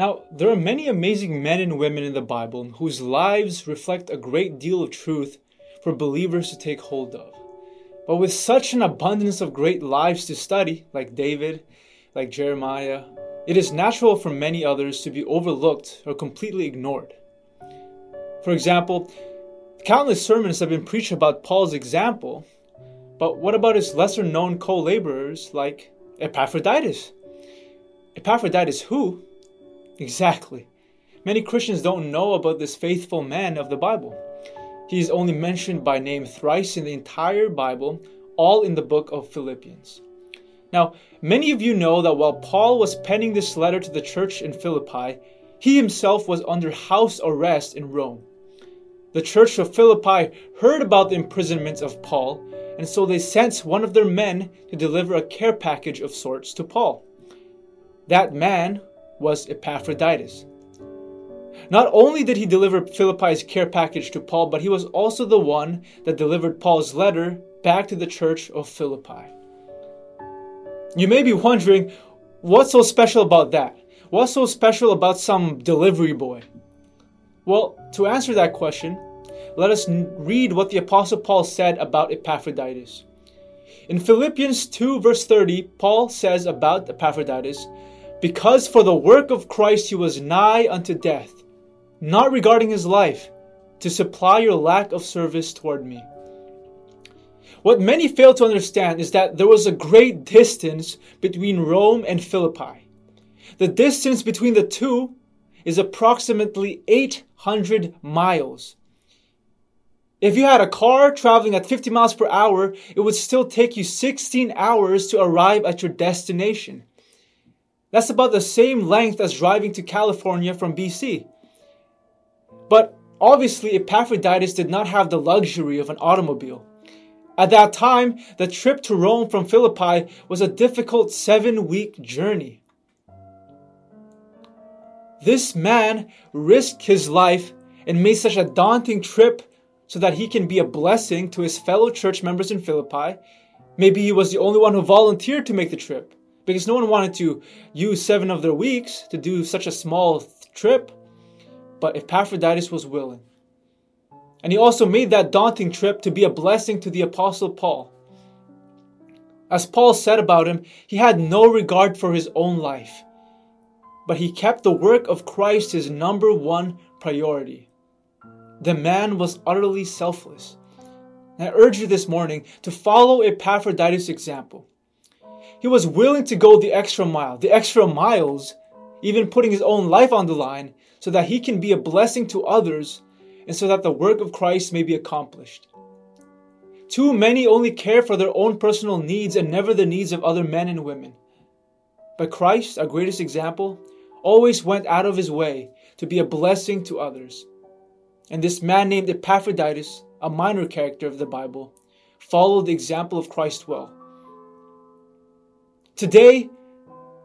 Now, there are many amazing men and women in the Bible whose lives reflect a great deal of truth for believers to take hold of. But with such an abundance of great lives to study, like David, like Jeremiah, it is natural for many others to be overlooked or completely ignored. For example, countless sermons have been preached about Paul's example, but what about his lesser known co laborers like Epaphroditus? Epaphroditus, who? Exactly. Many Christians don't know about this faithful man of the Bible. He is only mentioned by name thrice in the entire Bible, all in the book of Philippians. Now, many of you know that while Paul was penning this letter to the church in Philippi, he himself was under house arrest in Rome. The church of Philippi heard about the imprisonment of Paul, and so they sent one of their men to deliver a care package of sorts to Paul. That man was Epaphroditus. Not only did he deliver Philippi's care package to Paul, but he was also the one that delivered Paul's letter back to the church of Philippi. You may be wondering, what's so special about that? What's so special about some delivery boy? Well, to answer that question, let us read what the Apostle Paul said about Epaphroditus. In Philippians 2, verse 30, Paul says about Epaphroditus, because for the work of Christ he was nigh unto death, not regarding his life, to supply your lack of service toward me. What many fail to understand is that there was a great distance between Rome and Philippi. The distance between the two is approximately 800 miles. If you had a car traveling at 50 miles per hour, it would still take you 16 hours to arrive at your destination. That's about the same length as driving to California from BC. But obviously, Epaphroditus did not have the luxury of an automobile. At that time, the trip to Rome from Philippi was a difficult seven week journey. This man risked his life and made such a daunting trip so that he can be a blessing to his fellow church members in Philippi. Maybe he was the only one who volunteered to make the trip because no one wanted to use seven of their weeks to do such a small trip. But Epaphroditus was willing. And he also made that daunting trip to be a blessing to the Apostle Paul. As Paul said about him, he had no regard for his own life, but he kept the work of Christ his number one priority. The man was utterly selfless. I urge you this morning to follow Epaphroditus' example. He was willing to go the extra mile, the extra miles, even putting his own life on the line, so that he can be a blessing to others and so that the work of Christ may be accomplished. Too many only care for their own personal needs and never the needs of other men and women. But Christ, our greatest example, always went out of his way to be a blessing to others. And this man named Epaphroditus, a minor character of the Bible, followed the example of Christ well. Today,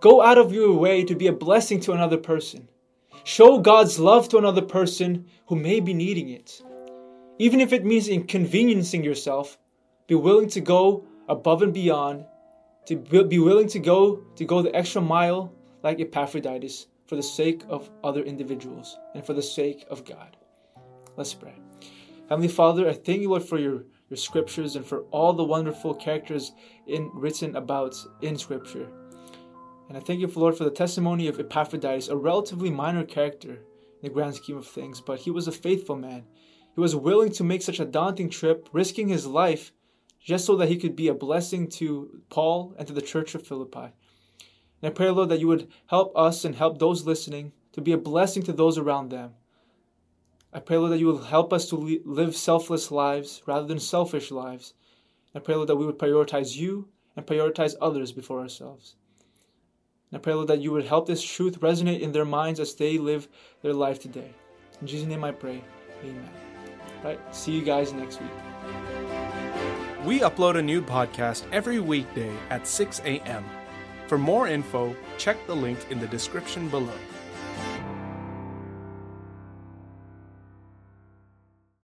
go out of your way to be a blessing to another person. Show God's love to another person who may be needing it. Even if it means inconveniencing yourself, be willing to go above and beyond, to be willing to go to go the extra mile like Epaphroditus for the sake of other individuals and for the sake of God. Let's pray. Heavenly Father, I thank you, Lord, for your your scriptures and for all the wonderful characters in written about in scripture. And I thank you, Lord, for the testimony of Epaphroditus, a relatively minor character in the grand scheme of things, but he was a faithful man. He was willing to make such a daunting trip, risking his life just so that he could be a blessing to Paul and to the church of Philippi. And I pray, Lord, that you would help us and help those listening to be a blessing to those around them. I pray, Lord, that you will help us to live selfless lives rather than selfish lives. I pray, Lord, that we would prioritize you and prioritize others before ourselves. And I pray, Lord, that you would help this truth resonate in their minds as they live their life today. In Jesus' name I pray. Amen. All right, see you guys next week. We upload a new podcast every weekday at 6 a.m. For more info, check the link in the description below.